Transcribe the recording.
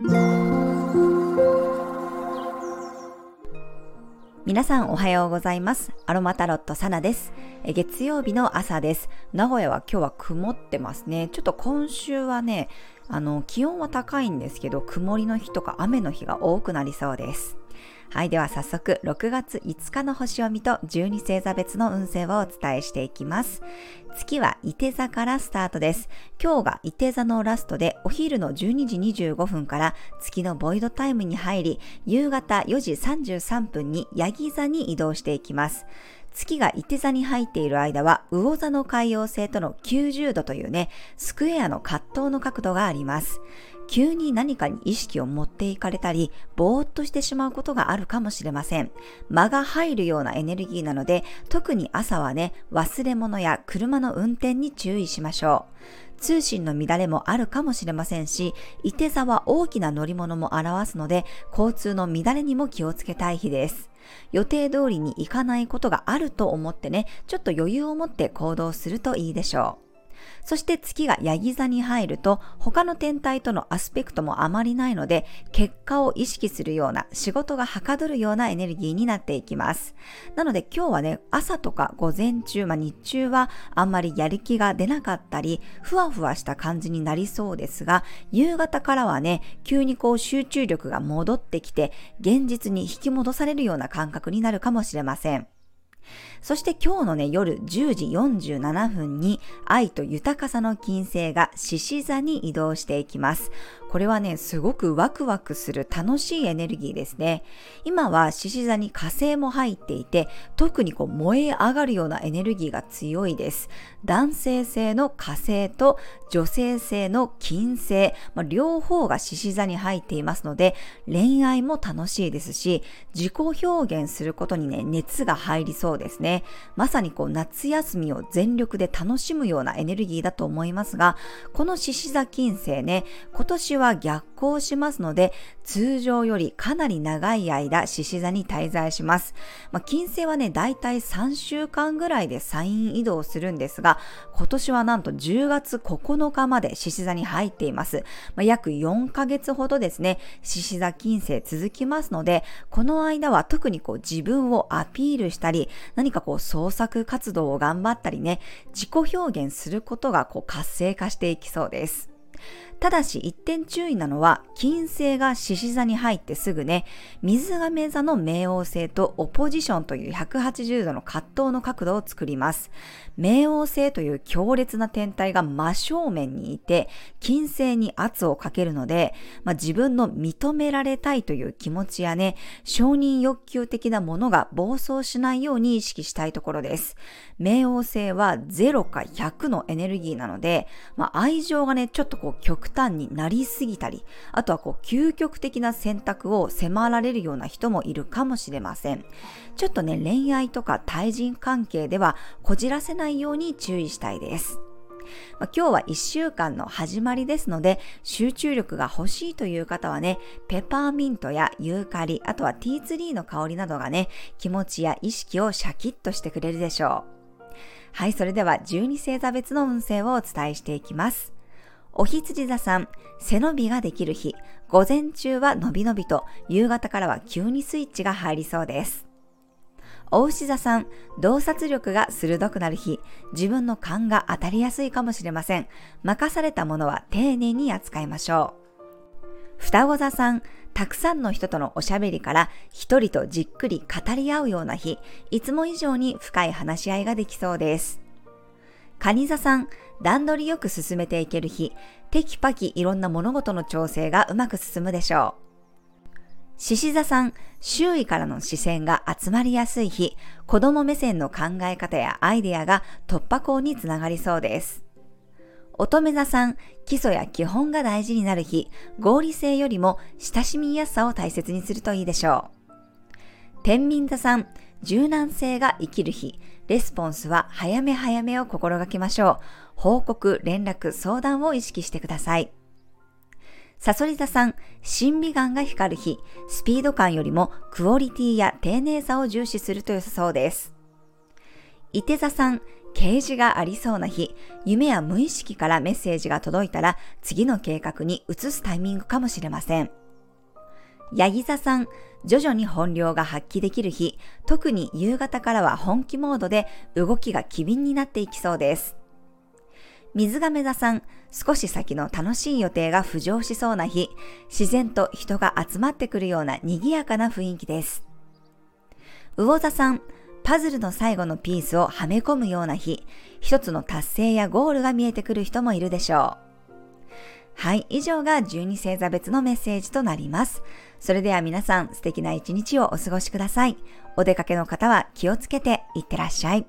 皆さんおはようございます。アロマタロットサナです。月曜日の朝です。名古屋は今日は曇ってますね。ちょっと今週はね、あの、気温は高いんですけど、曇りの日とか雨の日が多くなりそうです。はい、では早速6月5日の星読みと12星座別の運勢をお伝えしていきます。月は伊手座からスタートです。今日が伊手座のラストでお昼の12時25分から月のボイドタイムに入り、夕方4時33分にヤギ座に移動していきます。月が伊手座に入っている間は、魚座の海洋星との90度というね、スクエアの葛藤の角度があります。急に何かに意識を持っていかれたり、ぼーっとしてしまうことがあるかもしれません。間が入るようなエネルギーなので、特に朝はね、忘れ物や車の運転に注意しましょう。通信の乱れもあるかもしれませんし、伊手座は大きな乗り物も表すので、交通の乱れにも気をつけたい日です。予定通りに行かないことがあると思ってね、ちょっと余裕を持って行動するといいでしょう。そして月がヤギ座に入ると他の天体とのアスペクトもあまりないので結果を意識するような仕事がはかどるようなエネルギーになっていきます。なので今日はね朝とか午前中、まあ、日中はあんまりやる気が出なかったりふわふわした感じになりそうですが夕方からはね急にこう集中力が戻ってきて現実に引き戻されるような感覚になるかもしれません。そして今日のね、夜10時47分に愛と豊かさの金星が獅子座に移動していきます。これはね、すごくワクワクする楽しいエネルギーですね。今は獅子座に火星も入っていて、特にこう燃え上がるようなエネルギーが強いです。男性性の火星と女性性の金星、まあ、両方が獅子座に入っていますので、恋愛も楽しいですし、自己表現することにね、熱が入りそうですね。まさにこう夏休みを全力で楽しむようなエネルギーだと思いますが、この獅子座金星ね、今年は逆行しますので、通常よりかなり長い間、獅子座に滞在します。まあ、金星はね、だいたい3週間ぐらいでサイン移動するんですが、今年はなんと10月9日まで獅子座に入っています。まあ、約4ヶ月ほどですね、獅子座金星続きますので、この間は特にこう自分をアピールしたり、何かこう創作活動を頑張ったりね、自己表現することがこう活性化していきそうです。ただし一点注意なのは、金星が獅子座に入ってすぐね、水亀座の冥王星とオポジションという180度の葛藤の角度を作ります。冥王星という強烈な天体が真正面にいて、金星に圧をかけるので、まあ、自分の認められたいという気持ちやね、承認欲求的なものが暴走しないように意識したいところです。冥王星は0か100のエネルギーなので、まあ、愛情がね、ちょっとこう極端になりすぎたり、あとはこう究極的な選択を迫られるような人もいるかもしれません。ちょっとね、恋愛とか対人関係ではこじらせないように注意したいです。まあ、今日は1週間の始まりですので、集中力が欲しいという方はね、ペパーミントやユーカリ、あとはティーツリーの香りなどがね、気持ちや意識をシャキッとしてくれるでしょう。はい、それでは12星座別の運勢をお伝えしていきます。お羊座さん、背伸びができる日、午前中はのびのびと、夕方からは急にスイッチが入りそうです。お牛座さん、洞察力が鋭くなる日、自分の勘が当たりやすいかもしれません。任されたものは丁寧に扱いましょう。双子座さん、たくさんの人とのおしゃべりから一人とじっくり語り合うような日、いつも以上に深い話し合いができそうです。蟹座さん、段取りよく進めていける日、テキパキいろんな物事の調整がうまく進むでしょう。獅子座さん、周囲からの視線が集まりやすい日、子供目線の考え方やアイデアが突破口につながりそうです。乙女座さん、基礎や基本が大事になる日、合理性よりも親しみやすさを大切にするといいでしょう。天秤座さん、柔軟性が生きる日、レスポンスは早め早めを心がけましょう。報告、連絡、相談を意識してください。サソリ座さん、審美眼が光る日、スピード感よりもクオリティや丁寧さを重視すると良さそうです。伊手座さん、啓示がありそうな日、夢や無意識からメッセージが届いたら次の計画に移すタイミングかもしれません。ヤギ座さん、徐々に本領が発揮できる日、特に夕方からは本気モードで動きが機敏になっていきそうです。水亀座さん、少し先の楽しい予定が浮上しそうな日、自然と人が集まってくるような賑やかな雰囲気です。魚座さん、パズルの最後のピースをはめ込むような日、一つの達成やゴールが見えてくる人もいるでしょう。はい、以上が12星座別のメッセージとなります。それでは皆さん素敵な一日をお過ごしください。お出かけの方は気をつけていってらっしゃい。